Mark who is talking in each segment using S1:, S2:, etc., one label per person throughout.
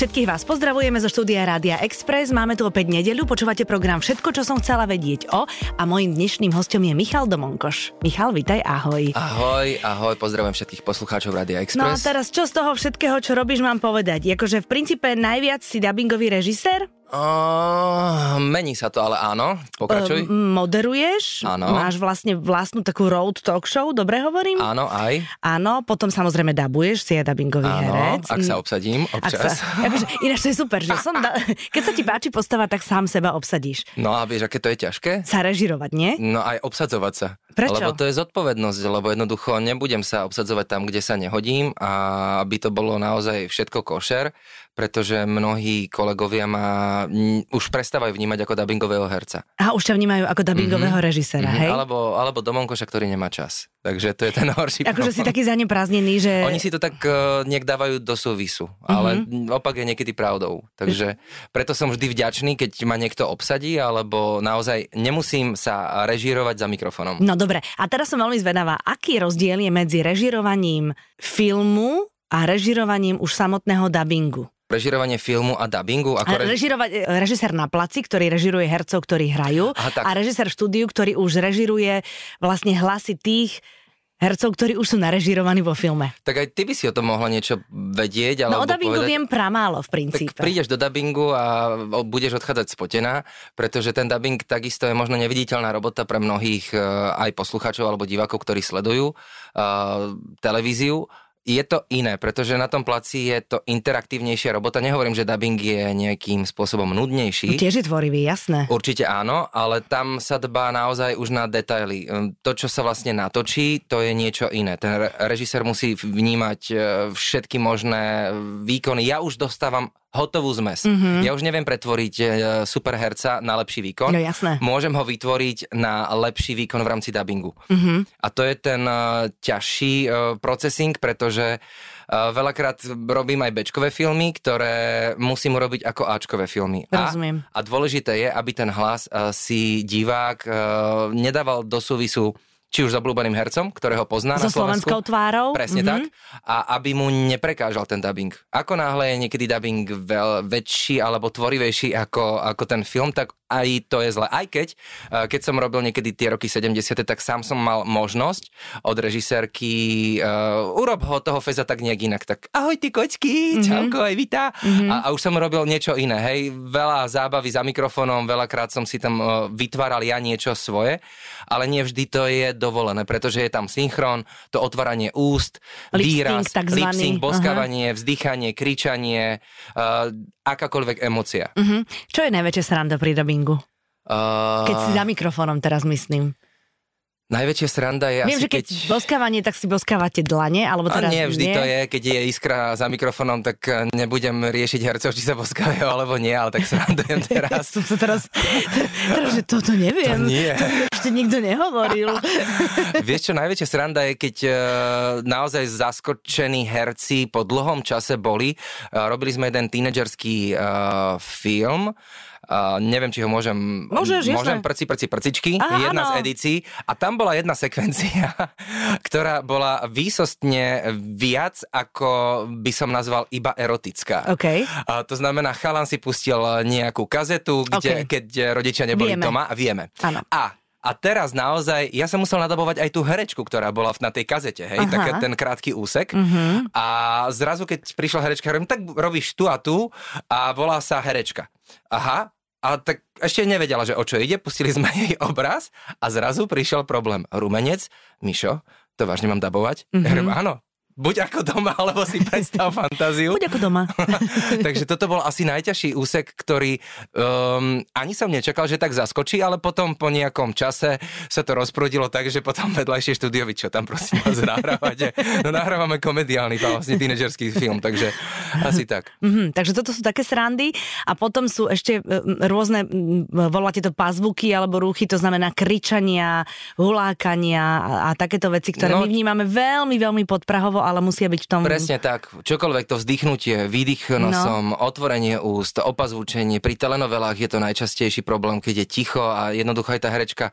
S1: Všetkých vás pozdravujeme zo štúdia Rádia Express. Máme tu opäť nedeľu, počúvate program Všetko, čo som chcela vedieť o a mojím dnešným hostom je Michal Domonkoš. Michal, vitaj, ahoj.
S2: Ahoj, ahoj, pozdravujem všetkých poslucháčov Rádia Express.
S1: No a teraz čo z toho všetkého, čo robíš, mám povedať? Jakože v princípe najviac si dubbingový režisér?
S2: Uh, mení sa to, ale áno. Pokračuj.
S1: Uh, moderuješ,
S2: Áno.
S1: máš vlastne vlastnú takú road talk show, dobre hovorím?
S2: Áno, aj.
S1: Áno, potom samozrejme dabuješ, si je dubbingový
S2: Áno,
S1: herec.
S2: ak sa obsadím
S1: Ak
S2: občas.
S1: sa, akože, ináč to je super, že som da, keď sa ti páči postava, tak sám seba obsadíš.
S2: No a vieš, aké to je ťažké?
S1: Sa režirovať, nie?
S2: No aj obsadzovať sa.
S1: Prečo?
S2: Lebo to je zodpovednosť, lebo jednoducho nebudem sa obsadzovať tam, kde sa nehodím a aby to bolo naozaj všetko košer, pretože mnohí kolegovia ma už prestávajú vnímať ako dubbingového herca.
S1: A už ťa vnímajú ako dubbingového
S2: Mhm.
S1: režiséra,
S2: Mhm,
S1: hej?
S2: Alebo, alebo domonkoša, ktorý nemá čas. Takže to je ten horší
S1: Akože si taký zaneprázdnený, že...
S2: Oni si to tak uh, nejak dávajú do súvisu, ale mm-hmm. opak je niekedy pravdou. Takže preto som vždy vďačný, keď ma niekto obsadí, alebo naozaj nemusím sa režírovať za mikrofónom.
S1: No dobre, a teraz som veľmi zvedavá, aký rozdiel je medzi režirovaním filmu a režirovaním už samotného dubbingu.
S2: Režírovanie filmu a dubbingu. Ako rež...
S1: režirovať, e, režisér na placi, ktorý režiruje hercov, ktorí hrajú
S2: Aha, tak.
S1: a režisér v štúdiu, ktorý už režiruje vlastne hlasy tých hercov, ktorí už sú narežirovaní vo filme.
S2: Tak aj ty by si o tom mohla niečo vedieť,
S1: No
S2: alebo
S1: o dubbingu
S2: povedať...
S1: viem pramálo v
S2: Tak
S1: princípe.
S2: prídeš do dubbingu a budeš odchádzať spotená, pretože ten dubbing takisto je možno neviditeľná robota pre mnohých e, aj poslucháčov alebo divákov, ktorí sledujú uh, televíziu. Je to iné, pretože na tom placi je to interaktívnejšia robota. Nehovorím, že dubbing je nejakým spôsobom nudnejší.
S1: tiež je tvorivý, jasné.
S2: Určite áno, ale tam sa dbá naozaj už na detaily. Ehm, To, čo sa vlastne natočí, to je niečo iné. Ten re- režisér musí vnímať e, všetky možné výkony. Ja už dostávam hotovú zmes. Mm-hmm. Ja už neviem pretvoriť e, superherca na lepší výkon.
S1: No jasné.
S2: Môžem ho vytvoriť na lepší výkon v rámci dubbingu.
S1: Mhm.
S2: A to je ten uh, ťažší uh, procesing, pretože uh, veľakrát robím aj bečkové filmy, ktoré musím urobiť ako Ačkové filmy.
S1: Rozumiem.
S2: A, a dôležité je, aby ten hlas uh, si divák uh, nedával do súvisu či už s obľúbeným hercom, ktorého pozná
S1: So
S2: na Slovensku.
S1: slovenskou tvárou.
S2: Presne
S1: Mhm.
S2: tak. A aby mu neprekážal ten dubbing. Ako náhle je niekedy dubbing veľ, väčší alebo tvorivejší ako, ako ten film, tak aj to je zle. Aj keď, eh, keď som robil niekedy tie roky 70., tak sám som mal možnosť od režisérky uh, urob ho toho feza tak nejak inak. Tak ahoj ty kočky, mm-hmm. čauko, aj vítá. Mm-hmm. A, a už som robil niečo iné. Hej, veľa zábavy za mikrofónom, veľakrát som si tam uh, vytváral ja niečo svoje, ale nie vždy to je dovolené, pretože je tam synchron, to otváranie úst,
S1: Lip
S2: výraz, lip-sync, boskávanie, vzdychanie, kričanie, uh, akákoľvek emocia.
S1: Mhm. Čo je najväčšia sranda pri dubbingu?
S2: Uh,
S1: Keď si za mikrofónom teraz myslím.
S2: Najväčšia sranda je
S1: Viem,
S2: asi
S1: že keď,
S2: keď...
S1: boskávanie, tak si boskávate dlane, alebo
S2: A
S1: teraz
S2: nie, vždy
S1: nie.
S2: to je, keď je iskra za mikrofónom, tak eh, nebudem riešiť hercov, či sa boskávajú alebo nie, ale tak sa randujem teraz.
S1: Som sa teraz, teraz, že toto neviem.
S2: To nie.
S1: Ešte nikto nehovoril.
S2: Vieš čo, najväčšia sranda je, keď uh, naozaj zaskočení herci po dlhom čase boli. Uh, robili sme jeden tínedžerský uh, film, Uh, neviem, či ho môžem...
S1: Môžeš, jasné.
S2: Môžem prci, prci, prcičky.
S1: Aha,
S2: jedna
S1: áno.
S2: z edícií. A tam bola jedna sekvencia, ktorá bola výsostne viac, ako by som nazval iba erotická.
S1: OK.
S2: A to znamená, chalan si pustil nejakú kazetu, kde,
S1: OK.
S2: keď rodičia neboli
S1: Vieme.
S2: doma. Vieme.
S1: Áno.
S2: A a teraz naozaj, ja som musel nadabovať aj tú herečku, ktorá bola na tej kazete, hej,
S1: Aha.
S2: tak ten krátky úsek.
S1: Mhm.
S2: A zrazu, keď prišla herečka, hovorím, tak robíš tu a tu a volá sa herečka. Aha, a tak ešte nevedela, že o čo ide, pustili sme jej obraz a zrazu prišiel problém. Rumenec, Mišo, to vážne mám dabovať?
S1: Mhm.
S2: Ja hovorím, áno, buď ako doma, alebo si predstav fantáziu.
S1: Buď ako doma.
S2: Takže toto bol asi najťažší úsek, ktorý um, ani som nečakal, že tak zaskočí, ale potom po nejakom čase sa to rozprudilo tak, že potom vedľajšie štúdiovi, čo tam prosím vás nahrávate. No nahrávame komediálny, vlastne tínedžerský film, takže asi tak.
S1: Mhm, takže toto sú také srandy a potom sú ešte e, rôzne, voláte to pazvuky alebo rúchy, to znamená kričania, hulákania a, a takéto veci, ktoré
S2: No-
S1: my vnímame veľmi, veľmi podprahovo, ale musia byť v tom...
S2: Presne tak. Čokoľvek to vzdychnutie, výdych nosom, no. otvorenie úst, opazvučenie. Pri telenovelách je to najčastejší problém, keď je ticho a jednoducho aj tá herečka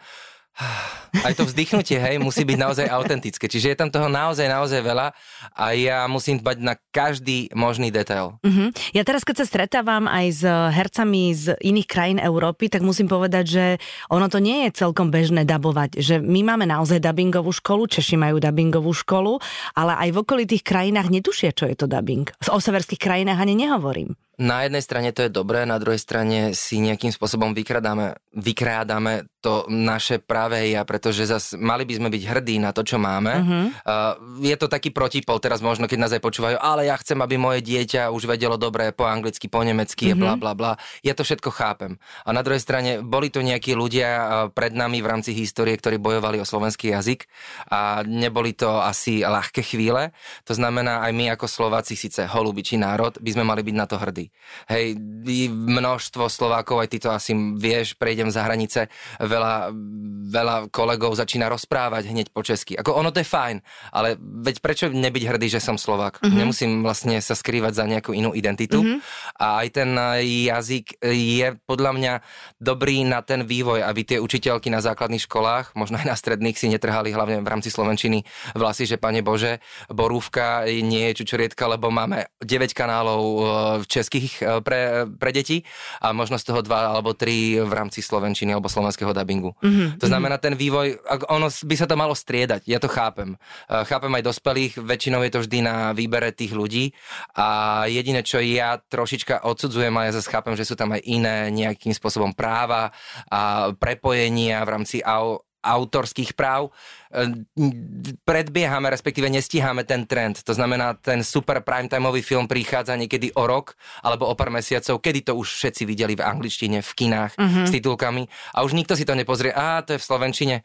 S2: Aj to vzdychnutie, hej, musí byť naozaj autentické. Čiže je tam toho naozaj, naozaj veľa a ja musím dbať na každý možný detail.
S1: Uh-huh. Ja teraz, keď sa stretávam aj s hercami z iných krajín Európy, tak musím povedať, že ono to nie je celkom bežné dabovať. Že my máme naozaj dubbingovú školu, Češi majú dubbingovú školu, ale aj v okolitých krajinách netušia, čo je to dubbing. O severských krajinách ani nehovorím.
S2: Na jednej strane to je dobré, na druhej strane si nejakým spôsobom vykrádame, vykrádame to naše práve ja, pretože zas mali by sme byť hrdí na to, čo máme. Uh-huh. Uh, je to taký protipol teraz možno, keď nás aj počúvajú, ale ja chcem, aby moje dieťa už vedelo dobre po anglicky, po nemecky, uh-huh. bla bla bla. Ja to všetko chápem. A na druhej strane boli to nejakí ľudia pred nami v rámci histórie, ktorí bojovali o slovenský jazyk a neboli to asi ľahké chvíle. To znamená, aj my ako Slováci, síce holubičí národ, by sme mali byť na to hrdí. Hej, množstvo Slovákov, aj ty to asi vieš, prejdem za hranice, veľa, veľa kolegov začína rozprávať hneď po česky. Ako ono to je fajn, ale veď prečo nebyť hrdý, že som Slovák? Mm-hmm. Nemusím vlastne sa skrývať za nejakú inú identitu. Mm-hmm. A aj ten jazyk je podľa mňa dobrý na ten vývoj, aby tie učiteľky na základných školách, možno aj na stredných si netrhali hlavne v rámci Slovenčiny vlasy, že pane Bože, borúvka nie je čučorietka, lebo máme 9 kanálov e, v českých Eh, pre, pre deti a možno z toho dva alebo tri v rámci slovenčiny alebo slovenského dubbingu. Mm-hmm. To znamená, ten vývoj, ono by sa to malo striedať, ja to chápem. Eh, chápem aj dospelých, väčšinou je to vždy na výbere tých ľudí a jediné, čo ja trošička odsudzujem, a ja zase chápem, že sú tam aj iné nejakým spôsobom práva a prepojenia v rámci autorských práv, e, predbiehame, respektíve nestíhame ten trend. To znamená, ten super primetimeový film prichádza niekedy o rok alebo o pár mesiacov, kedy to už všetci videli v angličtine, v kinách mm-hmm. s titulkami a už nikto si to nepozrie, a to je v slovenčine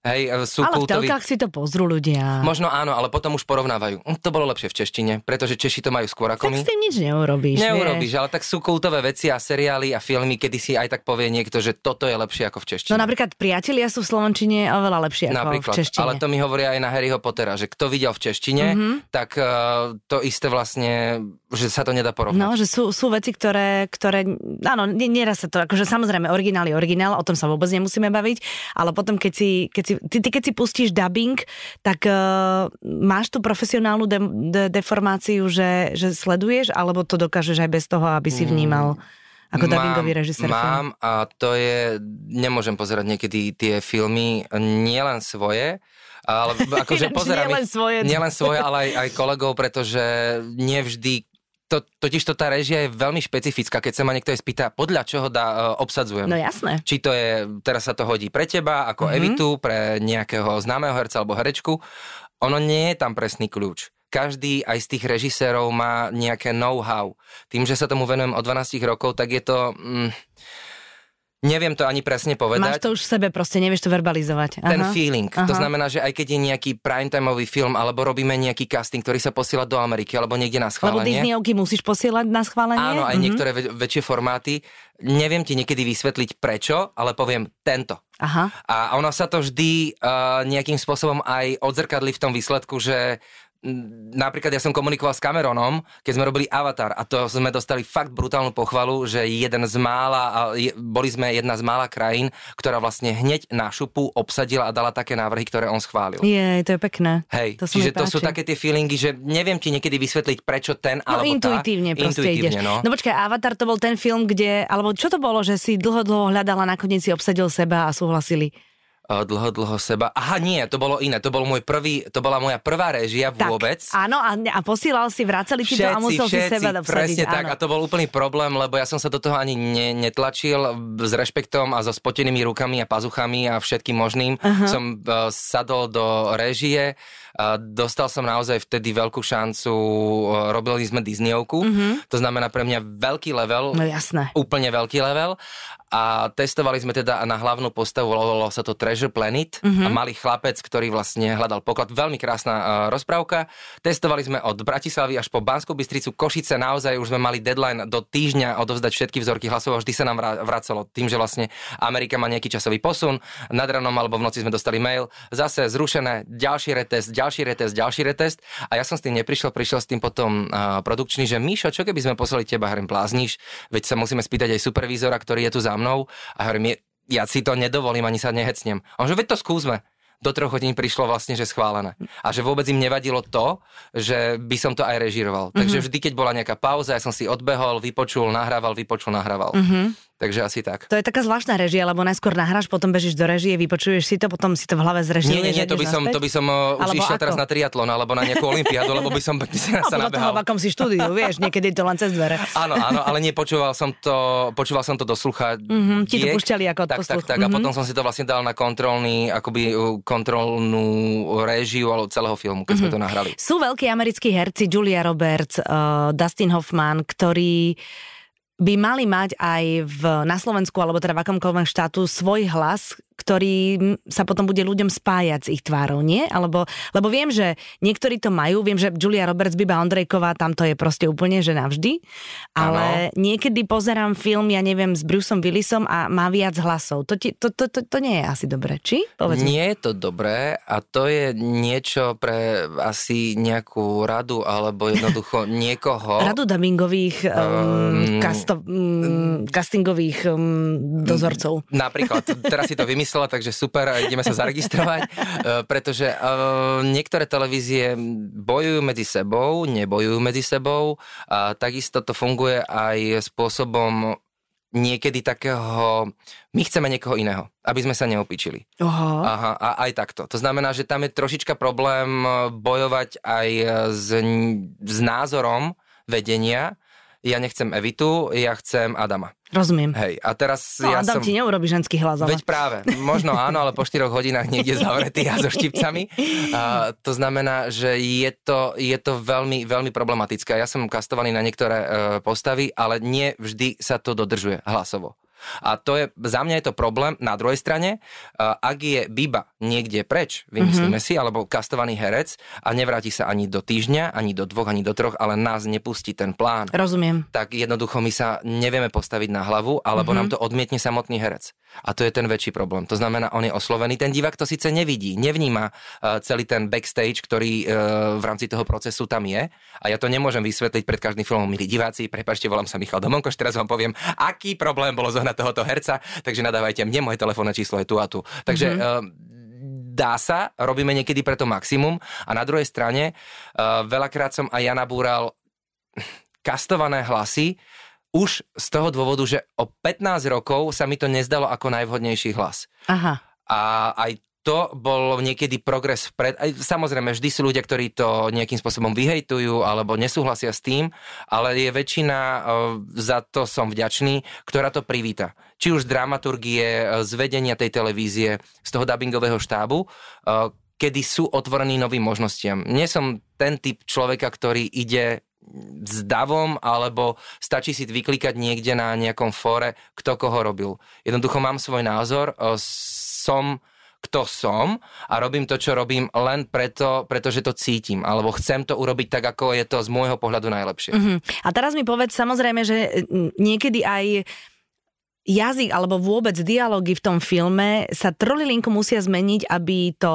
S2: Hej, e, sú
S1: ale
S2: kultoví...
S1: v telkách si to pozrú ľudia.
S2: Možno áno, ale potom už porovnávajú. Hm, to bolo lepšie v češtine, pretože Češi to majú skôr ako
S1: tak
S2: my.
S1: s tým nič neurobíš.
S2: Neurobíš,
S1: vieš.
S2: ale tak sú kultové veci a seriály a filmy, kedy si aj tak povie niekto, že toto je lepšie ako v češtine.
S1: No napríklad priatelia sú v Slovenčine oveľa lepšie ako
S2: napríklad,
S1: v češtine.
S2: Ale to mi hovoria aj na Harryho Pottera, že kto videl v češtine, mm-hmm. tak uh, to isté vlastne, že sa to nedá porovnať.
S1: No, že sú, sú veci, ktoré, ktoré áno, nedá sa to, akože samozrejme originál je originál, o tom sa vôbec nemusíme baviť, ale potom keď si, keď si, ty, ty keď si pustíš dubbing, tak uh, máš tú profesionálnu de- de- deformáciu, že, že sleduješ, alebo to dokážeš aj bez toho, aby si vnímal ako mám, dubbingový režisér?
S2: Mám film? a to je, nemôžem pozerať niekedy tie filmy, nielen svoje, ale akože pozerám
S1: nielen svoje.
S2: Nielen svoje, ale aj, aj kolegov, pretože nevždy to, totiž to tá režia je veľmi špecifická, keď sa ma niekto aj spýta, podľa čoho dá, uh, obsadzujem.
S1: No jasné.
S2: Či to je, teraz sa to hodí pre teba, ako mm-hmm. Evitu, pre nejakého známeho herca alebo herečku. Ono nie je tam presný kľúč. Každý aj z tých režisérov má nejaké know-how. Tým, že sa tomu venujem od 12 rokov, tak je to... Mm, Neviem to ani presne povedať.
S1: Máš to už v sebe, proste nevieš to verbalizovať.
S2: Aha. Ten feeling. Aha. To znamená, že aj keď je nejaký primetimeový film, alebo robíme nejaký casting, ktorý sa posiela do Ameriky, alebo niekde na schválenie.
S1: Lebo Disneyovky musíš posielať na schválenie?
S2: Áno, aj mm-hmm. niektoré väč- väčšie formáty. Neviem ti niekedy vysvetliť prečo, ale poviem tento.
S1: Aha.
S2: A ono sa to vždy uh, nejakým spôsobom aj odzrkadli v tom výsledku, že napríklad ja som komunikoval s Cameronom, keď sme robili Avatar a to sme dostali fakt brutálnu pochvalu, že jeden z mála, boli sme jedna z mála krajín, ktorá vlastne hneď na šupu obsadila a dala také návrhy, ktoré on schválil.
S1: Je, to je pekné.
S2: Hej, to čiže to sú také tie feelingy, že neviem ti niekedy vysvetliť, prečo ten no, alebo
S1: intuitívne
S2: tá. Intuitívne
S1: ideš. No. no počkaj, Avatar to bol ten film, kde, alebo čo to bolo, že si dlho, dlho hľadala, nakoniec si obsadil seba a súhlasili?
S2: Dlho, dlho seba. Aha, nie, to bolo iné. To bol môj prvý, to bola moja prvá režia tak, vôbec.
S1: Áno, a, a posílal si, vracali ti to a musel
S2: všetci,
S1: si seba obsadiť.
S2: Presne
S1: áno.
S2: tak a to bol úplný problém, lebo ja som sa do toho ani ne, netlačil s rešpektom a so spotenými rukami a pazuchami a všetkým možným. Uh-huh. Som uh, sadol do režie, dostal som naozaj vtedy veľkú šancu, robili sme Disneyovku, uh-huh. to znamená pre mňa veľký level.
S1: No jasné.
S2: Úplne veľký level a testovali sme teda na hlavnú postavu, volalo sa to Treasure Planet mm-hmm. a malý chlapec, ktorý vlastne hľadal poklad. Veľmi krásna uh, rozprávka. Testovali sme od Bratislavy až po Banskú Bystricu, Košice, naozaj už sme mali deadline do týždňa odovzdať všetky vzorky hlasov, vždy sa nám vracalo tým, že vlastne Amerika má nejaký časový posun, nad ranom alebo v noci sme dostali mail, zase zrušené, ďalší retest, ďalší retest, ďalší retest a ja som s tým neprišiel, prišiel s tým potom uh, produkčný, že Míšo, čo keby sme poslali teba, hrem blázniš, veď sa musíme spýtať aj supervízora, ktorý je tu za mnou a hovorím, ja si to nedovolím, ani sa nehecnem. On že veď to skúsme do troch hodín prišlo vlastne, že schválené. A že vôbec im nevadilo to, že by som to aj režiroval. Mm-hmm. Takže vždy, keď bola nejaká pauza, ja som si odbehol, vypočul, nahrával, vypočul, nahrával. Mm-hmm. Takže asi tak.
S1: To je taká zvláštna režia, lebo najskôr nahráš, potom bežíš do režie, vypočuješ si to, potom si to v hlave zrežiruješ.
S2: Nie, nie, nie, to by som, to by som uh, už išiel ako? teraz na triatlon alebo na nejakú olimpiádu, lebo by som sa, sa nabehal.
S1: toho, v akom si štúdiu, vieš, niekedy to len cez dvere.
S2: Áno, áno, ale nepočúval som to, počúval som to do slucha.
S1: Mm-hmm, ti to pušťali ako
S2: tak, tak, tak, mm-hmm. a mhm. potom som si to vlastne dal na kontrolný, akoby kontrolnú režiu alebo celého filmu, keď mm-hmm. sme to nahrali.
S1: Sú veľkí americkí herci Julia Roberts, uh, Dustin Hoffman, ktorí by mali mať aj v, na Slovensku alebo teda v akomkoľvek štátu svoj hlas, ktorý sa potom bude ľuďom spájať s ich tvárou, nie? Alebo, lebo viem, že niektorí to majú, viem, že Julia Roberts, Biba Ondrejková, tam to je proste úplne, že navždy, ale ano. niekedy pozerám film, ja neviem, s Bruceom Willisom a má viac hlasov. To, ti, to, to, to, to nie je asi dobré, či?
S2: Povedz nie je to dobré a to je niečo pre asi nejakú radu alebo jednoducho niekoho.
S1: Radu dubbingových um, um, kasto, um, castingových um, dozorcov.
S2: Napríklad, teraz si to vymyslím vymyslela, takže super, ideme sa zaregistrovať, eh, pretože uh, niektoré televízie bojujú medzi sebou, nebojujú medzi sebou a takisto to funguje aj spôsobom niekedy takého, my chceme niekoho iného, aby sme sa neopičili.
S1: Aha.
S2: Aha, a aj takto. To znamená, že tam je trošička problém bojovať aj s, s názorom vedenia, ja nechcem Evitu, ja chcem Adama.
S1: Rozumiem.
S2: Hej, a teraz
S1: no,
S2: ja
S1: Adam
S2: som...
S1: ti neurobi ženský hlas,
S2: ale... Veď práve, možno áno, ale po 4 hodinách niekde zavretý a so štipcami. A, to znamená, že je to, je to veľmi, veľmi problematické. Ja som kastovaný na niektoré uh, postavy, ale nie vždy sa to dodržuje hlasovo. A to je, za mňa je to problém. Na druhej strane, ak je Biba niekde preč, vymyslíme mm-hmm. si, alebo kastovaný herec a nevráti sa ani do týždňa, ani do dvoch, ani do troch, ale nás nepustí ten plán.
S1: Rozumiem.
S2: Tak jednoducho my sa nevieme postaviť na hlavu, alebo mm-hmm. nám to odmietne samotný herec. A to je ten väčší problém. To znamená, on je oslovený. Ten divák to síce nevidí, nevníma uh, celý ten backstage, ktorý uh, v rámci toho procesu tam je. A ja to nemôžem vysvetliť pred každým filmom, milí diváci. Prepašte, volám sa Michal Domonkoš, teraz vám poviem, aký problém bolo zohnať tohoto herca, takže nadávajte mne, moje telefónne číslo je tu a tu. Takže mm-hmm. dá sa, robíme niekedy preto maximum a na druhej strane uh, veľakrát som aj ja nabúral kastované hlasy, už z toho dôvodu, že o 15 rokov sa mi to nezdalo ako najvhodnejší hlas.
S1: Aha.
S2: A aj to bol niekedy progres vpred. Aj, samozrejme, vždy sú ľudia, ktorí to nejakým spôsobom vyhejtujú alebo nesúhlasia s tým, ale je väčšina, e, za to som vďačný, ktorá to privíta. Či už z dramaturgie, e, z vedenia tej televízie, z toho dubbingového štábu, e, kedy sú otvorení novým možnostiam. Nie som ten typ človeka, ktorý ide s davom, alebo stačí si vyklikať niekde na nejakom fóre, kto koho robil. Jednoducho mám svoj názor, som kto som a robím to, čo robím len preto, pretože to cítim, alebo chcem to urobiť tak, ako je to z môjho pohľadu najlepšie. Uh-huh.
S1: A teraz mi povedz samozrejme, že niekedy aj jazyk alebo vôbec dialógy v tom filme sa trolilinku musia zmeniť, aby to,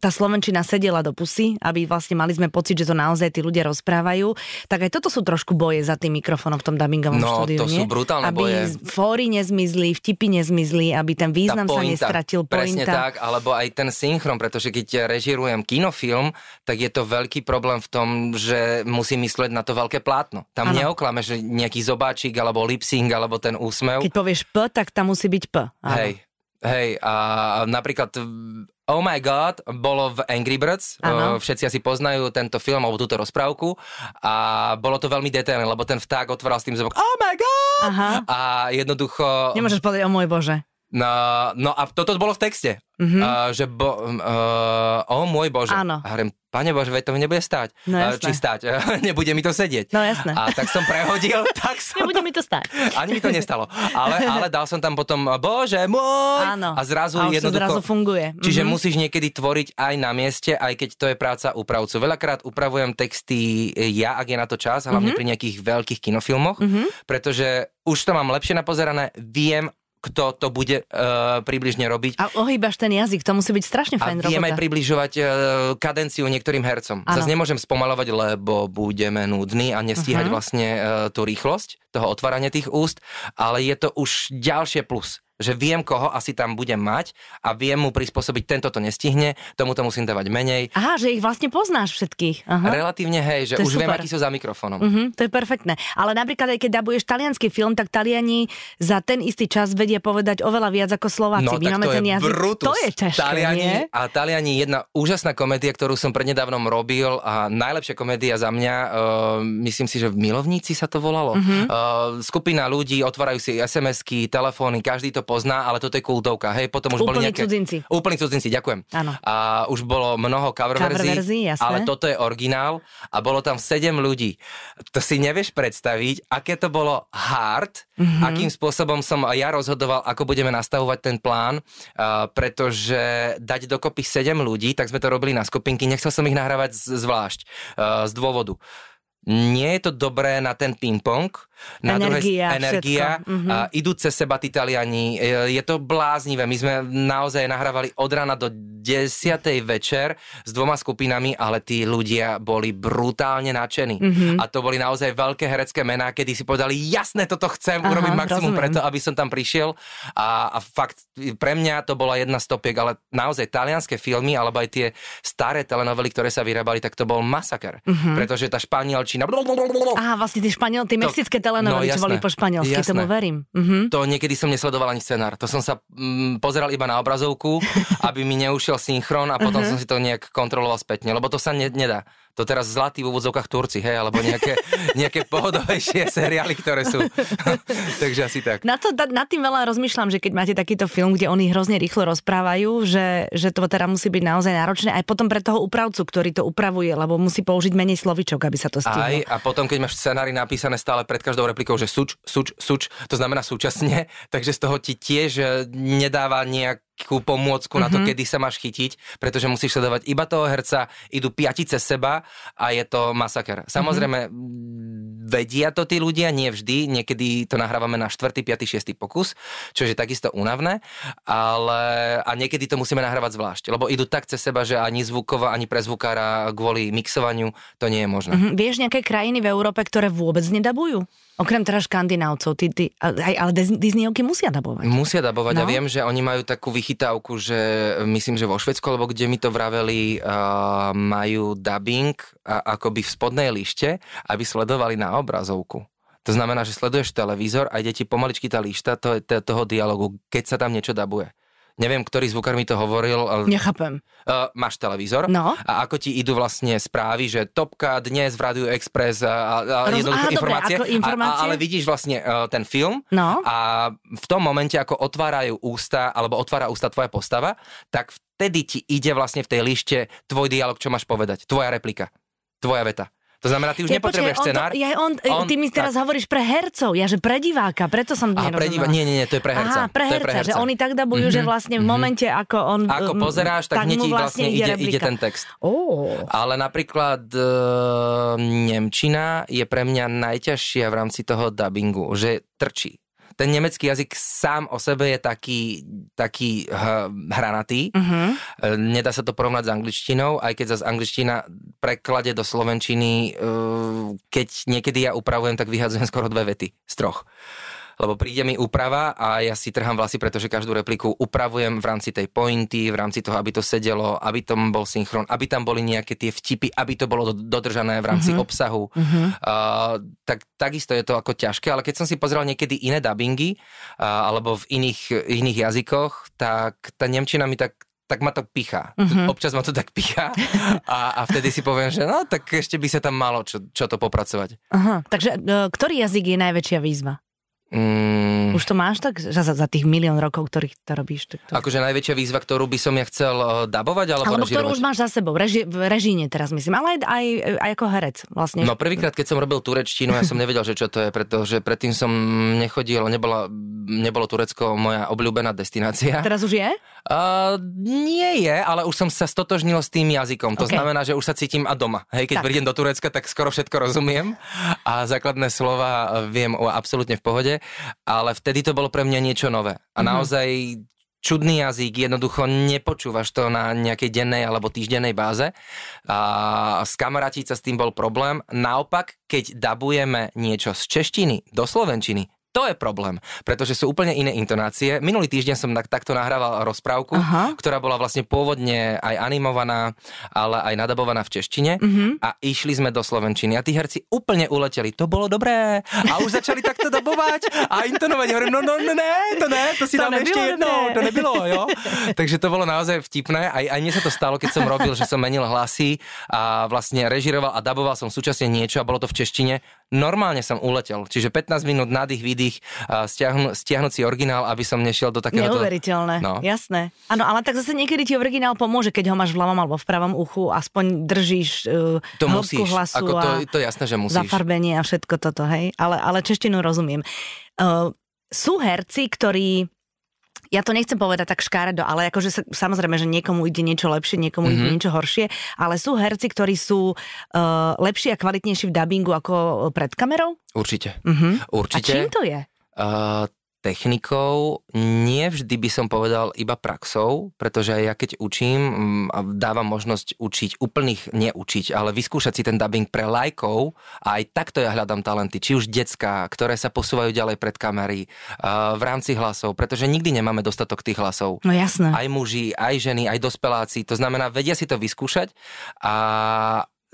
S1: tá slovenčina sedela do pusy, aby vlastne mali sme pocit, že to naozaj tí ľudia rozprávajú. Tak aj toto sú trošku boje za tým mikrofónom v tom dubbingovom
S2: no,
S1: štúdiu,
S2: to nie? sú brutálne
S1: aby
S2: boje.
S1: fóry nezmizli, vtipy nezmizli, aby ten význam
S2: pointa,
S1: sa nestratil.
S2: Presne tak, alebo aj ten synchron, pretože keď režirujem kinofilm, tak je to veľký problém v tom, že musím myslieť na to veľké plátno. Tam ano. neoklame, že nejaký zobáčik, alebo lipsing, alebo ten úsmev.
S1: Keď povieš P, tak tam musí byť P.
S2: Áno. Hej, hej, a napríklad Oh my God bolo v Angry Birds, ano. všetci asi poznajú tento film alebo túto rozprávku a bolo to veľmi detailné, lebo ten vták otváral s tým zobok Oh my God! Aha. A jednoducho...
S1: Nemôžeš povedať, o môj Bože.
S2: No, no a toto bolo v texte, mm-hmm. uh, že bo, uh, o môj Bože.
S1: Áno.
S2: A hovorím, Pane Bože, veď to nebude stať.
S1: No jasné.
S2: Či stať, nebude mi to sedieť.
S1: No jasné.
S2: A tak som prehodil, tak som...
S1: Nebude mi to stať.
S2: Ani mi to nestalo. Ale, ale dal som tam potom, Bože môj!
S1: Áno.
S2: A zrazu
S1: a
S2: jednoducho...
S1: zrazu funguje.
S2: Čiže mm-hmm. musíš niekedy tvoriť aj na mieste, aj keď to je práca upravcu. Veľakrát upravujem texty ja, ak je na to čas, hlavne mm-hmm. pri nejakých veľkých kinofilmoch, mm-hmm. pretože už to mám lepšie napozerané, viem, kto to bude uh, približne robiť.
S1: A ohýbaš ten jazyk, to musí byť strašne fajn
S2: A vieme aj približovať uh, kadenciu niektorým hercom. Ano. Zase nemôžem spomalovať, lebo budeme nudní a nestíhať uh-huh. vlastne uh, tú rýchlosť toho otvárania tých úst, ale je to už ďalšie plus. Že viem, koho asi tam budem mať a viem mu prispôsobiť, tento to nestihne, tomu to musím dávať menej.
S1: Aha, že ich vlastne poznáš všetkých. Aha.
S2: Relatívne hej, že
S1: je
S2: už viem,
S1: super.
S2: akí sú za mikrofónom.
S1: Mhm, to je perfektné. Ale napríklad aj keď dabuješ talianský film, tak Taliani za ten istý čas vedia povedať oveľa viac ako Slováci.
S2: No
S1: My máme
S2: to je
S1: ten jazyk.
S2: Brutus.
S1: To je ťažké,
S2: Taliani,
S1: nie?
S2: A Taliani, jedna úžasná komédia, ktorú som prednedávnom robil a najlepšia komédia za mňa, uh, myslím si, že v Milovníci sa to volalo. Uh-huh. Uh, skupina ľudí, otvárajú si SMS-ky, telefóny, každý to pozná, ale toto je kultovka. Hej, potom už boli
S1: Úplní
S2: nejaké...
S1: cudzinci.
S2: Úplní cudzinci, ďakujem.
S1: Áno.
S2: A už bolo mnoho cover,
S1: Cover
S2: verzií,
S1: verzií, jasné.
S2: ale toto je originál a bolo tam 7 ľudí. To si nevieš predstaviť, aké to bolo hard,
S1: Mhm.
S2: mm-hmm. akým spôsobom som ja rozhodoval, ako budeme nastavovať ten plán, uh, pretože dať dokopy 7 ľudí, tak sme to robili na skupinky, nechcel som ich nahrávať zvlášť, uh, z dôvodu. Nie je to dobré na ten ping-pong, na
S1: Energia,
S2: druhej energia.
S1: Mhm.
S2: a idú cez seba tí Taliani, je to bláznivé, my sme naozaj nahrávali od rána do 10. večer s dvoma skupinami, ale tí ľudia boli brutálne nadšení.
S1: Mhm.
S2: A to boli naozaj veľké herecké mená, kedy si povedali, jasné, toto chcem,
S1: Aha,
S2: urobiť maximum
S1: rozumiem.
S2: preto, aby som tam prišiel. A, a fakt, pre mňa to bola jedna z topiek, ale naozaj talianské filmy, alebo aj tie staré telenovely, ktoré sa vyrábali, tak to bol masaker.
S1: Mhm.
S2: Pretože tá španielčina...
S1: Aha, vlastne tie španiel,
S2: To-
S1: mexické telenovely,
S2: no,
S1: čo boli po španielsky,
S2: Jasné.
S1: tomu verím. Mhm.
S2: To niekedy som nesledoval ani scenár. To som sa mm, pozeral iba na obrazovku, aby mi neušiel synchron a potom som si to nejak kontroloval spätne, lebo to sa ne, nedá. To teraz zlatí v úvodzovkách Turci, hej, alebo nejaké, nejaké pohodovejšie seriály, ktoré sú. Takže asi tak.
S1: Na to, nad tým veľa rozmýšľam, že keď máte takýto film, kde oni hrozne rýchlo rozprávajú, že, že to teda musí byť naozaj náročné, aj potom pre toho upravcu, ktorý to upravuje, lebo musí použiť menej slovičok, aby sa to
S2: Aj,
S1: stihlo.
S2: a potom, keď máš v scenári napísané stále pred každou replikou, že suč, suč, suč, to znamená súčasne, takže z toho ti tiež e, nedáva nejakú pomôcku na to,
S1: Mhm.
S2: kedy sa máš chytiť, pretože musíš sledovať iba toho herca, idú piati cez seba a je to masaker. Samozrejme, vedia to tí ľudia, nie vždy, niekedy to nahrávame na 4., 5., 6. pokus, čo je takisto únavné, ale a niekedy to musíme nahrávať zvlášť, lebo idú tak cez seba, že ani zvukovo, ani pre zvukára kvôli mixovaniu to nie je možné.
S1: Mhm. Vieš nejaké krajiny v Európe, ktoré vôbec nedabujú? Okrem teda škandinávcov, ty, ty, aj, ale Dis- Disneyovky musia dabovať.
S2: Musia dabovať
S1: No.
S2: a viem, že oni majú takú vychytávku, že myslím, že vo Švedsku, alebo kde mi to vraveli, uh, majú dubbing a, akoby v spodnej lište, aby sledovali na obrazovku. To znamená, že sleduješ televízor a ide ti pomaličky tá lišta to, to, toho dialogu, keď sa tam niečo dabuje. Neviem, ktorý zvukár mi to hovoril. ale-
S1: Nechápem.
S2: Uh, máš televízor
S1: No.
S2: a ako ti idú vlastne správy, že Topka dnes v Radio Express a, a,
S1: Roz-
S2: jednoduché
S1: Aha, dobre,
S2: informácie,
S1: ako informácie?
S2: A, a, ale vidíš vlastne uh, ten film
S1: No.
S2: a v tom momente, ako otvárajú ústa, alebo otvára ústa tvoja postava, tak vtedy ti ide vlastne v tej lište tvoj dialog, čo máš povedať, tvoja replika, tvoja veta. To znamená, ty už
S1: Ja,
S2: nepotrebuješ
S1: počkaj,
S2: scenár.
S1: On to, ja, on,
S2: on-
S1: ty mi teraz
S2: tak.
S1: hovoríš pre hercov, ja že pre diváka, preto som
S2: Aha, pre
S1: nerozumela.
S2: nie, nie, nie, to je pre herca.
S1: Aha, pre herca,
S2: pre herca.
S1: že oni tak dabujú, že
S2: Mhm,
S1: vlastne v
S2: mhm.
S1: momente, ako on...
S2: Ako pozeráš, tak hneď
S1: mu
S2: ti vlastne ide, ide ten text.
S1: Ó.
S2: Ale napríklad e, Nemčina je pre mňa najťažšia v rámci toho dubbingu, že trčí. Ten nemecký jazyk sám o sebe je taký, taký h- hranatý. E, Nedá sa to porovnať s angličtinou, aj keď zase angličtina preklade do slovenčiny, e, keď niekedy ja upravujem, tak vyhadzujem skoro dve vety z troch. Lebo príde mi úprava a ja si trhám vlasy, pretože každú repliku upravujem v rámci tej pointy, v rámci toho, aby to sedelo, aby tam bol synchron, aby tam boli nejaké tie vtipy, aby to bolo do- dodržané v rámci
S1: Mhm.
S2: obsahu.
S1: Uh-huh.
S2: Uh, tak takisto je to ako ťažké, ale keď som si pozrel niekedy iné dubbingy uh, alebo v iných, iných jazykoch, tak tá Nemčina mi tak tak ma to pichá.
S1: Mhm.
S2: Občas ma to tak pichá a, a vtedy si poviem, že no tak ešte by sa tam malo čo, čo to popracovať.
S1: Aha, takže e, ktorý jazyk je najväčšia výzva?
S2: Mm,
S1: Už to máš tak, za, za tých milión rokov, ktorých to robíš? Tak to...
S2: akože najväčšia výzva, ktorú by som ja chcel uh, dabovať alebo,
S1: Alebo ktorú už máš za sebou, reži, v režíne teraz myslím, ale aj, aj, aj ako herec vlastne.
S2: No prvýkrát, keď som robil turečtinu, ja som nevedel, že čo to je, pretože predtým som nechodil, nebola, nebolo Turecko moja obľúbená destinácia.
S1: Teraz už je?
S2: Uh, nie je, ale už som sa stotožnil s tým jazykom. To
S1: Ok.
S2: znamená, že už sa cítim a doma. Hej, keď
S1: Tak.
S2: prídem do Turecka, tak skoro všetko rozumiem a základné slova viem o absolútne v pohode, ale vtedy to bolo pre mňa niečo nové. A
S1: Mhm.
S2: naozaj čudný jazyk, jednoducho nepočúvaš to na nejakej dennej alebo týždennej báze. A skamarátiť sa s tým bol problém. Naopak, keď dabujeme niečo z češtiny do slovenčiny, to je problém, pretože sú úplne iné intonácie. Minulý týždeň som tak, takto nahrával rozprávku, Aha. ktorá bola vlastne pôvodne aj animovaná, ale aj nadabovaná v češtine uh-huh. a išli sme do Slovenčiny a tí herci úplne uleteli. To bolo dobré a už začali takto dabovať a intonovať. Hovorím, no, no, no, ne, to ne, to si to dáme ešte jedno, to nebylo, jo. Takže to bolo naozaj vtipné. Aj, aj mne sa to stalo, keď som robil, že som menil hlasy a vlastne režiroval a daboval som súčasne niečo a bolo to v češtine. Normálne som uletel. Čiže 15 minút nádych, výdych stiahnu, stiahnuť si originál, aby som nešiel do takého...
S1: Neuveriteľné, no. jasné. Áno, ale tak zase niekedy ti originál pomôže, keď ho máš v ľavom alebo v pravom uchu, aspoň držíš uh, to musíš, hlasu
S2: ako to, to jasné, že musíš.
S1: zafarbenie a všetko toto, hej. Ale, ale češtinu rozumiem. Uh, sú herci, ktorí ja to nechcem povedať tak škáredo, ale akože sa, samozrejme, že niekomu ide niečo lepšie, niekomu mm-hmm. ide mhm. niečo horšie, ale sú herci, ktorí sú uh, lepší a kvalitnejší v dubbingu ako pred kamerou?
S2: Určite. Mm-hmm. Určite.
S1: A čím to je?
S2: Uh, technikou, nie vždy by som povedal iba praxou, pretože ja keď učím mm, a dávam možnosť učiť, úplných neučiť, ale vyskúšať si ten dubbing pre lajkov a aj takto ja hľadám talenty, či už detská, ktoré sa posúvajú ďalej pred kamery, v rámci hlasov, pretože nikdy nemáme dostatok tých hlasov.
S1: No jasné.
S2: Aj muži, aj ženy, aj dospeláci, to znamená, vedia si to vyskúšať a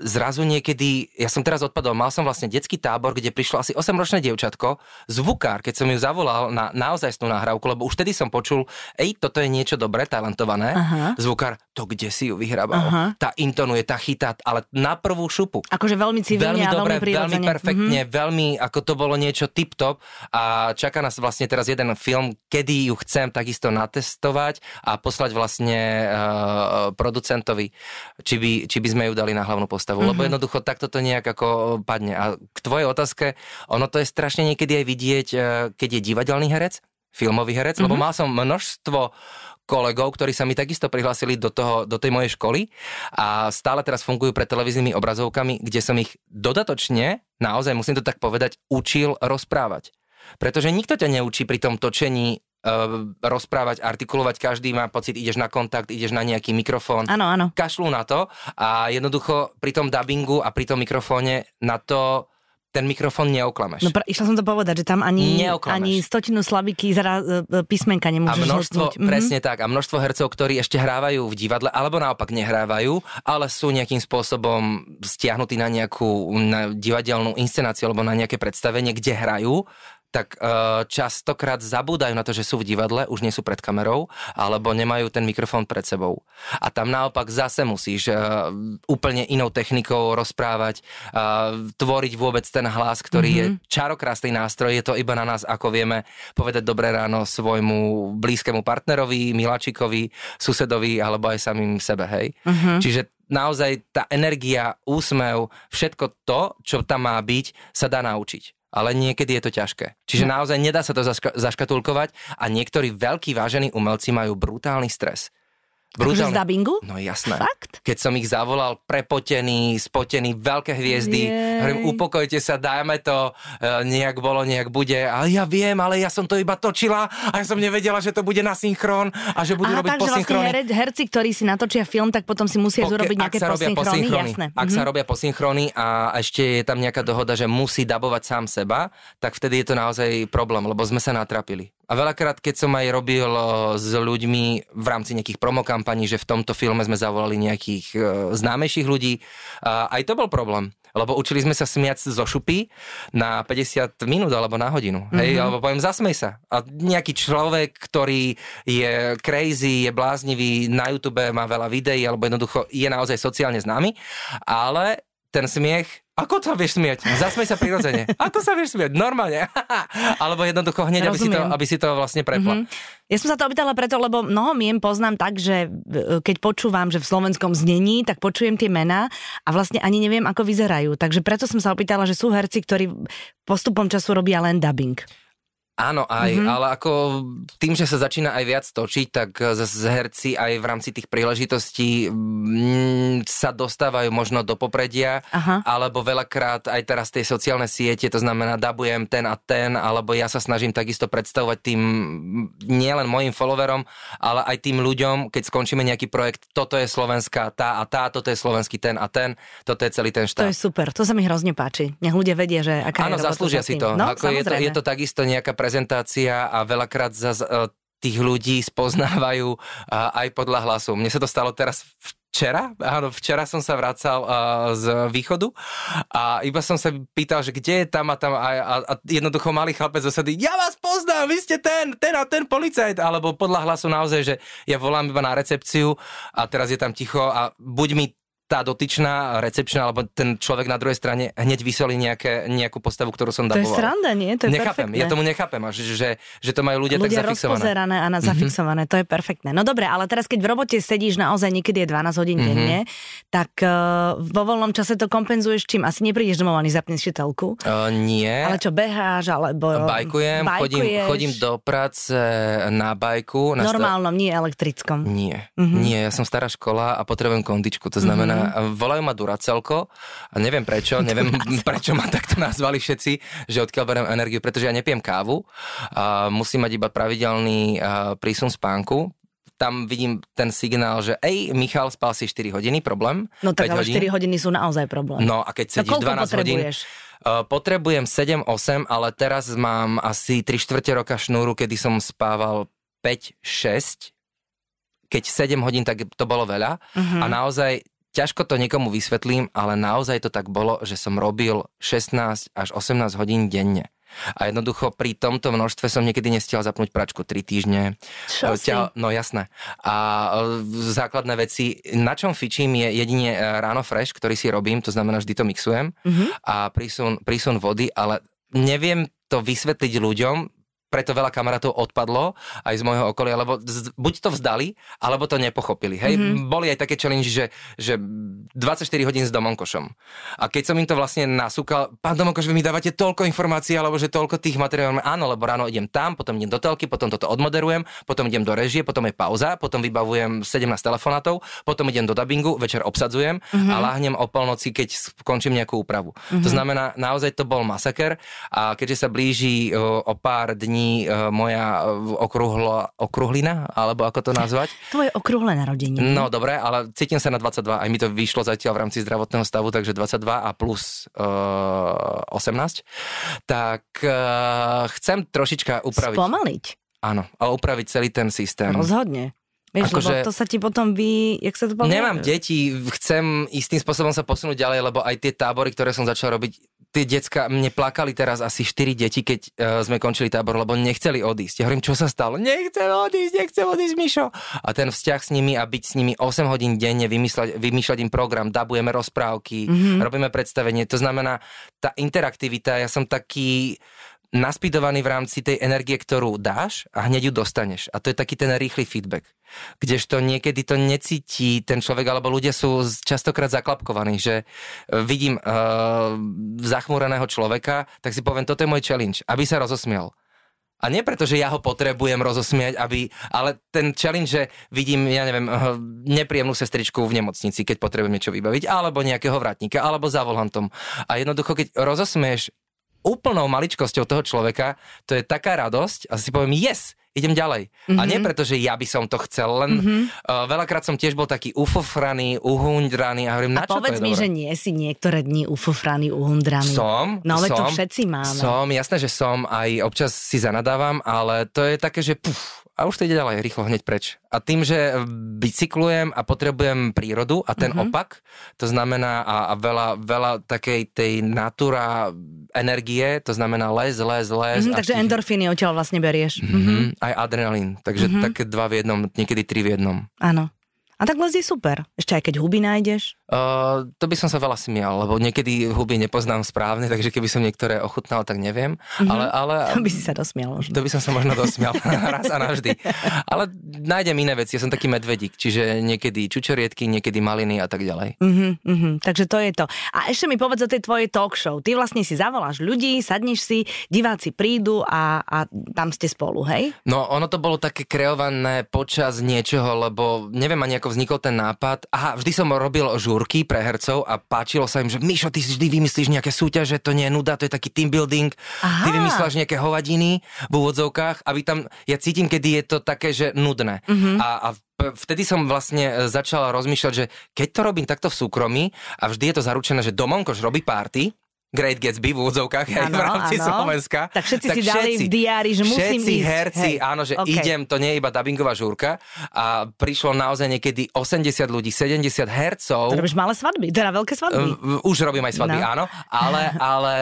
S2: zrazu niekedy, ja som teraz odpadol, mal som vlastne detský tábor, kde prišlo asi 8-ročné dievčatko, zvukár, keď som ju zavolal na naozajstnú nahrávku, lebo už vtedy som počul, ej, toto je niečo dobré, talentované. Aha. Zvukár, to kde si ju vyhrabal? Aha. Tá intonuje, tá chytá, ale na prvú šupu.
S1: Akože veľmi civilne veľmi a dobre, veľmi
S2: Veľmi perfektne, mm-hmm. veľmi, ako to bolo niečo tip-top a čaká nás vlastne teraz jeden film, kedy ju chcem takisto natestovať a poslať vlastne uh, producentovi, či by, či by sme ju dali na hlavnú postavu postavu, mm-hmm. lebo mhm. jednoducho takto to nejak ako padne. A k tvojej otázke, ono to je strašne niekedy aj vidieť, e, keď je divadelný herec, filmový herec, mm-hmm. lebo mhm. mal som množstvo kolegov, ktorí sa mi takisto prihlásili do, toho, do tej mojej školy a stále teraz fungujú pred televíznymi obrazovkami, kde som ich dodatočne, naozaj musím to tak povedať, učil rozprávať. Pretože nikto ťa neučí pri tom točení rozprávať, artikulovať, každý má pocit, ideš na kontakt, ideš na nejaký mikrofón.
S1: Áno, áno.
S2: Kašľú na to a jednoducho pri tom dubbingu a pri tom mikrofóne na to ten mikrofón neoklameš.
S1: No pr- išla som to povedať, že tam ani, ani stotinu slabiky zara, e, e, písmenka nemôžeš
S2: A množstvo. Mhm. presne mm-hmm. tak, a množstvo hercov, ktorí ešte hrávajú v divadle, alebo naopak nehrávajú, ale sú nejakým spôsobom stiahnutí na nejakú na divadelnú inscenáciu alebo na nejaké predstavenie, kde hrajú tak uh, častokrát zabúdajú na to, že sú v divadle, už nie sú pred kamerou, alebo nemajú ten mikrofón pred sebou. A tam naopak zase musíš uh, úplne inou technikou rozprávať, uh, tvoriť vôbec ten hlas, ktorý mm-hmm. je čarokrásny nástroj, je to iba na nás, ako vieme povedať dobré ráno svojmu blízkemu partnerovi, miláčikovi, susedovi, alebo aj samým sebe, hej. Mm-hmm. Čiže naozaj tá energia, úsmev, všetko to, čo tam má byť, sa dá naučiť ale niekedy je to ťažké. Čiže no. naozaj nedá sa to zaška- zaškatulkovať a niektorí veľkí vážení umelci majú brutálny stres.
S1: Brutálne. Akože z dubbingu?
S2: No jasné.
S1: Fakt?
S2: Keď som ich zavolal prepotený, spotený, veľké hviezdy, Jej. hovorím, upokojte sa, dajme to, e, nejak bolo, nejak bude. Ale ja viem, ale ja som to iba točila a ja som nevedela, že to bude na synchron a že budú Aha, robiť tak, posynchrony.
S1: Vlastne herci, ktorí si natočia film, tak potom si musia Poke, urobiť nejaké posynchrony, jasné.
S2: Ak mm-hmm. sa robia posynchrony a ešte je tam nejaká dohoda, že musí dabovať sám seba, tak vtedy je to naozaj problém, lebo sme sa natrapili. A veľakrát, keď som aj robil s ľuďmi v rámci nejakých promokampaní, že v tomto filme sme zavolali nejakých e, známejších ľudí, aj to bol problém. Lebo učili sme sa smiať zo šupy na 50 minút alebo na hodinu. Mm-hmm. Hej, mhm. alebo poviem, zasmej sa. A nejaký človek, ktorý je crazy, je bláznivý, na YouTube má veľa videí, alebo jednoducho je naozaj sociálne známy, ale ten smiech, ako sa vieš smieť? Zasmej sa prirodzene. Ako sa vieš smieť? Normálne. Alebo jednoducho hneď, aby si, to, aby si to vlastne prepla. Mm-hmm.
S1: Ja som sa to opýtala preto, lebo mnoho mien poznám tak, že e, keď počúvam, že v slovenskom znení, tak počujem tie mená a vlastne ani neviem, ako vyzerajú. Takže preto som sa opýtala, že sú herci, ktorí postupom času robia len dubbing.
S2: Áno, aj, mm-hmm. ale ako tým, že sa začína aj viac točiť, tak zase herci aj v rámci tých príležitostí mm, sa dostávajú možno do popredia, Aha. alebo veľakrát aj teraz tie sociálne siete, to znamená dabujem ten a ten, alebo ja sa snažím takisto predstavovať tým nielen mojim followerom, ale aj tým ľuďom, keď skončíme nejaký projekt, toto je slovenská tá a tá, toto je slovenský ten a ten, toto je celý ten štát.
S1: To je super, to sa mi hrozne páči. Nech ľudia vedia, že aká
S2: Áno,
S1: je
S2: zaslúžia si to.
S1: No,
S2: Ako je, to, je to takisto nejaká prezentácia a veľakrát za, e, tých ľudí spoznávajú aj podľa hlasu. Mne sa to stalo teraz včera, áno, včera som sa vracal uh, z východu a iba som sa pýtal, že kde je tam a tam a, a, a jednoducho malý chlapec zosedy, ja vás poznám, vy ste ten, ten a ten policajt, alebo podľa hlasu naozaj, že ja volám iba na recepciu a teraz je tam ticho a buď mi tá dotyčná recepčná alebo ten človek na druhej strane hneď vysolí nejaké, nejakú postavu, ktorú som daboval.
S1: To je sranda, nie? To je
S2: nechápem,
S1: perfektné.
S2: ja tomu nechápem, že, že, že to majú ľudia, ľudia tak zafixované.
S1: a na mhm. zafixované, mm-hmm. to je perfektné. No dobre, ale teraz keď v robote sedíš naozaj niekedy je 12 hodín mm-hmm. denne, tak uh, vo voľnom čase to kompenzuješ čím? Asi neprídeš domov ani zapneš si telku?
S2: Uh, nie.
S1: Ale čo, beháš, alebo...
S2: Bajkujem, chodím, chodím do práce na bajku.
S1: Na Normálnom, sta- nie elektrickom.
S2: Nie, mm-hmm. nie, ja som stará škola a potrebujem kondičku, to znamená, mm-hmm. Volajú ma Duracelko a neviem prečo, neviem prečo ma takto nazvali všetci, že odkiaľ beriem energiu, pretože ja nepijem kávu, a musím mať iba pravidelný prísun spánku, tam vidím ten signál, že ej, Michal, spal si 4 hodiny, problém.
S1: No tak ale
S2: hodín.
S1: 4 hodiny sú naozaj problém.
S2: No a keď sedíš no, 12 hodín... Uh, potrebujem 7-8, ale teraz mám asi 3 čtvrte roka šnúru, kedy som spával 5-6 keď 7 hodín, tak to bolo veľa. Uh-huh. A naozaj ťažko to niekomu vysvetlím, ale naozaj to tak bolo, že som robil 16 až 18 hodín denne. A jednoducho pri tomto množstve som niekedy nestiel zapnúť pračku 3 týždne.
S1: Čo Ťa,
S2: No jasné. A e, základné veci, na čom fičím je jedine e, ráno fresh, ktorý si robím, to znamená vždy to mixujem mm-hmm. a prísun, prísun vody, ale neviem to vysvetliť ľuďom, preto veľa kamarátov odpadlo aj z môjho okolia, lebo z, buď to vzdali, alebo to nepochopili. Hej, mm-hmm. boli aj také challenge, že, že 24 hodín s Domonkošom. A keď som im to vlastne nasúkal, pán Domonkoš, vy mi dávate toľko informácií, alebo že toľko tých materiálov, áno, lebo ráno idem tam, potom idem do telky, potom toto odmoderujem, potom idem do režie, potom je pauza, potom vybavujem 17 telefonátov, potom idem do dubbingu, večer obsadzujem mm-hmm. a láhnem o polnoci, keď skončím nejakú úpravu. Mm-hmm. To znamená, naozaj to bol masaker a keďže sa blíži o, o pár dní pani uh, moja e, okruhlo, okruhlina, alebo ako to nazvať.
S1: Tvoje okrúhle narodenie.
S2: No dobre, ale cítim sa na 22, aj mi to vyšlo zatiaľ v rámci zdravotného stavu, takže 22 a plus uh, e, 18. Tak uh, chcem trošička upraviť.
S1: Spomaliť.
S2: Áno, a upraviť celý ten systém.
S1: Rozhodne. Vieš, ako lebo to sa ti potom vy... Jak sa to povie?
S2: Nemám deti, chcem istým spôsobom sa posunúť ďalej, lebo aj tie tábory, ktoré som začal robiť, tie decka, mne plakali teraz asi 4 deti, keď uh, sme končili tábor, lebo nechceli odísť. Ja hovorím, čo sa stalo? Nechcem odísť, nechcem odísť, Mišo. A ten vzťah s nimi a byť s nimi 8 hodín denne, vymýšľať, vymýšľať im program, dabujeme rozprávky, mm-hmm. robíme predstavenie. To znamená, tá interaktivita, ja som taký naspidovaný v rámci tej energie, ktorú dáš a hneď ju dostaneš. A to je taký ten rýchly feedback. Kdežto niekedy to necíti ten človek, alebo ľudia sú častokrát zaklapkovaní, že e, vidím uh, zachmúreného človeka, tak si poviem, toto je môj challenge, aby sa rozosmial. A nie preto, že ja ho potrebujem rozosmiať, aby, ale ten challenge, že vidím, ja neviem, e, nepríjemnú sestričku v nemocnici, keď potrebujem niečo vybaviť, alebo nejakého vratníka, alebo za volantom. A jednoducho, keď rozosmieš úplnou maličkosťou toho človeka, to je taká radosť a si poviem, yes, idem ďalej. Mm-hmm. A nie mhm. preto, že ja by som to chcel, len mm-hmm. uh, veľakrát som tiež bol taký ufofraný, uhundraný a hovorím, na
S1: a čo povedz
S2: to je
S1: mi,
S2: dobré?
S1: že nie si niektoré dni ufofraný, uhundraný.
S2: Som.
S1: No ale
S2: som,
S1: to všetci máme.
S2: Som, jasné, že som, aj občas si zanadávam, ale to je také, že puf, a už to ide ďalej, rýchlo, hneď preč. A tým, že bicyklujem a potrebujem prírodu a ten uh-huh. opak, to znamená a, a veľa, veľa takej tej natura energie, to znamená les, les, les.
S1: Uh-huh, takže tých... endorfíny odtiaľ vlastne berieš.
S2: Uh-huh. Aj adrenalín, takže uh-huh. také dva v jednom, niekedy tri v jednom.
S1: Áno. A tak les je super. Ešte aj keď huby nájdeš.
S2: Uh, to by som sa veľa smial, lebo niekedy huby nepoznám správne, takže keby som niektoré ochutnal, tak neviem. Mm-hmm. Ale, ale,
S1: to by si sa dosmial možno.
S2: To by som sa možno dosmial raz a navždy. Ale nájdem iné veci, ja som taký medvedík, čiže niekedy čučoriedky, niekedy maliny a tak ďalej.
S1: Uh-huh, uh-huh. Takže to je to. A ešte mi povedz o tej tvojej talk show. Ty vlastne si zavoláš ľudí, sadneš si, diváci prídu a, a tam ste spolu, hej?
S2: No ono to bolo také kreované počas niečoho, lebo neviem ani ako vznikol ten nápad. Aha, vždy som robil žúrky pre hercov a páčilo sa im, že Mišo, ty si vždy vymyslíš nejaké súťaže, to nie je nuda, to je taký team building. Aha. Ty vymysláš nejaké hovadiny v úvodzovkách, aby tam, ja cítim, kedy je to také, že nudné. Uh-huh. A, a vtedy som vlastne e, začal rozmýšľať, že keď to robím takto v súkromí a vždy je to zaručené, že Domonkoš robí párty, Great Gatsby v úvodzovkách aj v rámci ano. Slovenska.
S1: Tak všetci tak si všetci, dali v diári, že musím
S2: všetci
S1: ísť.
S2: herci, Hej. áno, že okay. idem, to nie je iba dubbingová žúrka. A prišlo naozaj niekedy 80 ľudí, 70 hercov.
S1: To robíš malé svadby, teda veľké svadby.
S2: Už robím aj svadby, no. áno. Ale, ale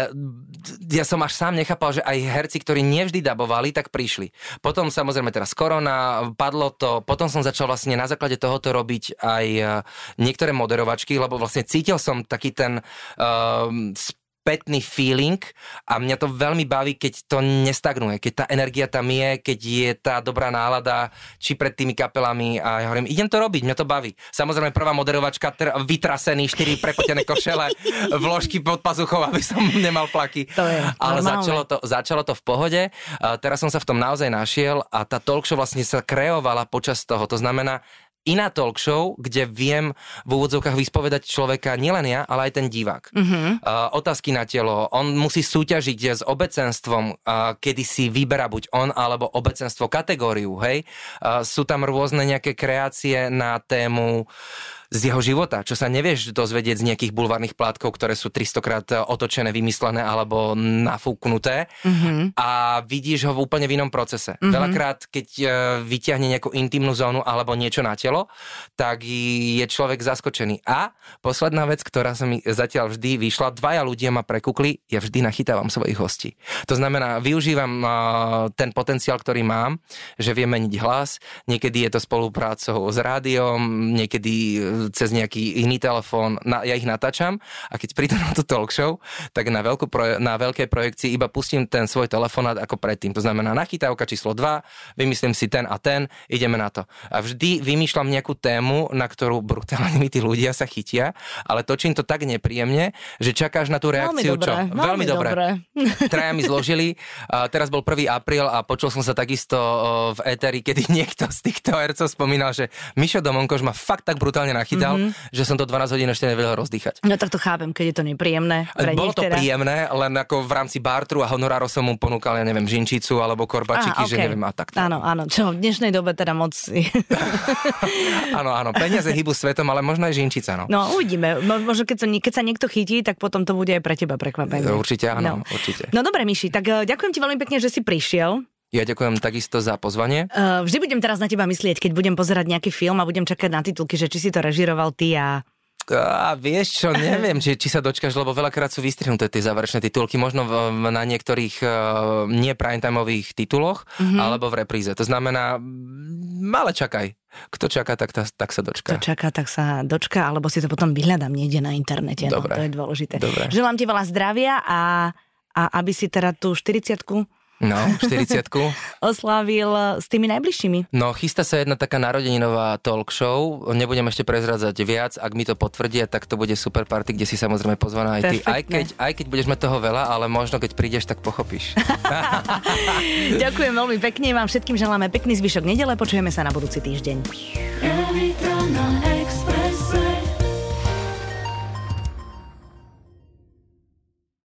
S2: ja som až sám nechápal, že aj herci, ktorí nevždy dabovali, tak prišli. Potom samozrejme teraz korona, padlo to, potom som začal vlastne na základe tohoto robiť aj uh, niektoré moderovačky, lebo vlastne cítil som taký ten uh, spätný feeling a mňa to veľmi baví, keď to nestagnuje, keď tá energia tam je, keď je tá dobrá nálada, či pred tými kapelami a ja hovorím, idem to robiť, mňa to baví. Samozrejme prvá moderovačka, tr- vytrasený, štyri prepotené košele, vložky pod pazuchou, aby som nemal plaky.
S1: To je
S2: Ale začalo to, začalo to v pohode, a teraz som sa v tom naozaj našiel a tá talk show vlastne sa kreovala počas toho, to znamená, iná talk show, kde viem v úvodzovkách vyspovedať človeka nielen ja, ale aj ten divák. Mm-hmm. Uh, otázky na telo. On musí súťažiť s obecenstvom, uh, kedy si vyberá buď on alebo obecenstvo kategóriu, hej. Uh, sú tam rôzne nejaké kreácie na tému uh, z jeho života, čo sa nevieš dozvedieť z nejakých bulvárnych plátkov, ktoré sú 300 krát otočené, vymyslené alebo nafúknuté mm-hmm. a vidíš ho v úplne v inom procese. Mm-hmm. Veľakrát, keď e, vyťahne nejakú intimnú zónu alebo niečo na telo, tak je človek zaskočený. A posledná vec, ktorá sa mi zatiaľ vždy vyšla, dvaja ľudia ma prekukli, ja vždy nachytávam svojich hostí. To znamená, využívam e, ten potenciál, ktorý mám, že viem meniť hlas, niekedy je to spoluprácou s rádiom, niekedy cez nejaký iný telefón, na, ja ich natáčam a keď prídu na tú talk show, tak na, veľkú proje, na veľkej projekcii iba pustím ten svoj telefonát ako predtým. To znamená nachytávka číslo 2, vymyslím si ten a ten, ideme na to. A vždy vymýšľam nejakú tému, na ktorú brutálne mi tí ľudia sa chytia, ale točím to tak nepríjemne, že čakáš na tú reakciu,
S1: veľmi
S2: čo?
S1: Dobré, veľmi dobre.
S2: Traja mi zložili. A teraz bol 1. apríl a počul som sa takisto v éteri, kedy niekto z týchto hercov spomínal, že Mišo Domonkoš ma fakt tak brutálne nachytal, mm-hmm. že som to 12 hodín ešte nevedel rozdýchať.
S1: No tak to chápem, keď je to nepríjemné.
S2: Pre Bolo to teda. príjemné, len ako v rámci bartru a honoráro som mu ponúkal, ja neviem, žinčicu alebo korbačiky, okay. že neviem a tak.
S1: Áno, áno, čo v dnešnej dobe teda moc...
S2: áno, áno, peniaze hýbu svetom, ale možno aj žinčica, no.
S1: No, uvidíme. Možno keď sa, keď sa niekto chytí, tak potom to bude aj pre teba prekvapenie.
S2: Určite áno, no. určite.
S1: No dobre, Miši, tak uh, ďakujem ti veľmi pekne, že si prišiel.
S2: Ja ďakujem takisto za pozvanie.
S1: Uh, vždy budem teraz na teba myslieť, keď budem pozerať nejaký film a budem čakať na titulky, že či si to režiroval ty a
S2: a vieš čo, neviem, či, či sa dočkaš, lebo veľakrát sú vystrihnuté tie záverečné titulky, možno v, na niektorých uh, nie primetimeových tituloch, mm-hmm. alebo v repríze. To znamená, ale čakaj. Kto čaká, tak, ta, tak sa dočká.
S1: Kto čaká, tak sa dočká, alebo si to potom vyhľadám niekde na internete. No, Dobre. No, to je dôležité.
S2: Dobre.
S1: Želám ti veľa zdravia a, a aby si teda tú 40
S2: No, 40
S1: Oslávil s tými najbližšími.
S2: No, chystá sa jedna taká narodeninová talk show. Nebudem ešte prezradzať viac. Ak mi to potvrdia, tak to bude super party, kde si samozrejme pozvaná aj ty. Aj keď, aj keď budeš mať toho veľa, ale možno keď prídeš, tak pochopíš.
S1: Ďakujem veľmi pekne. Vám všetkým želáme pekný zvyšok nedele. Počujeme sa na budúci týždeň.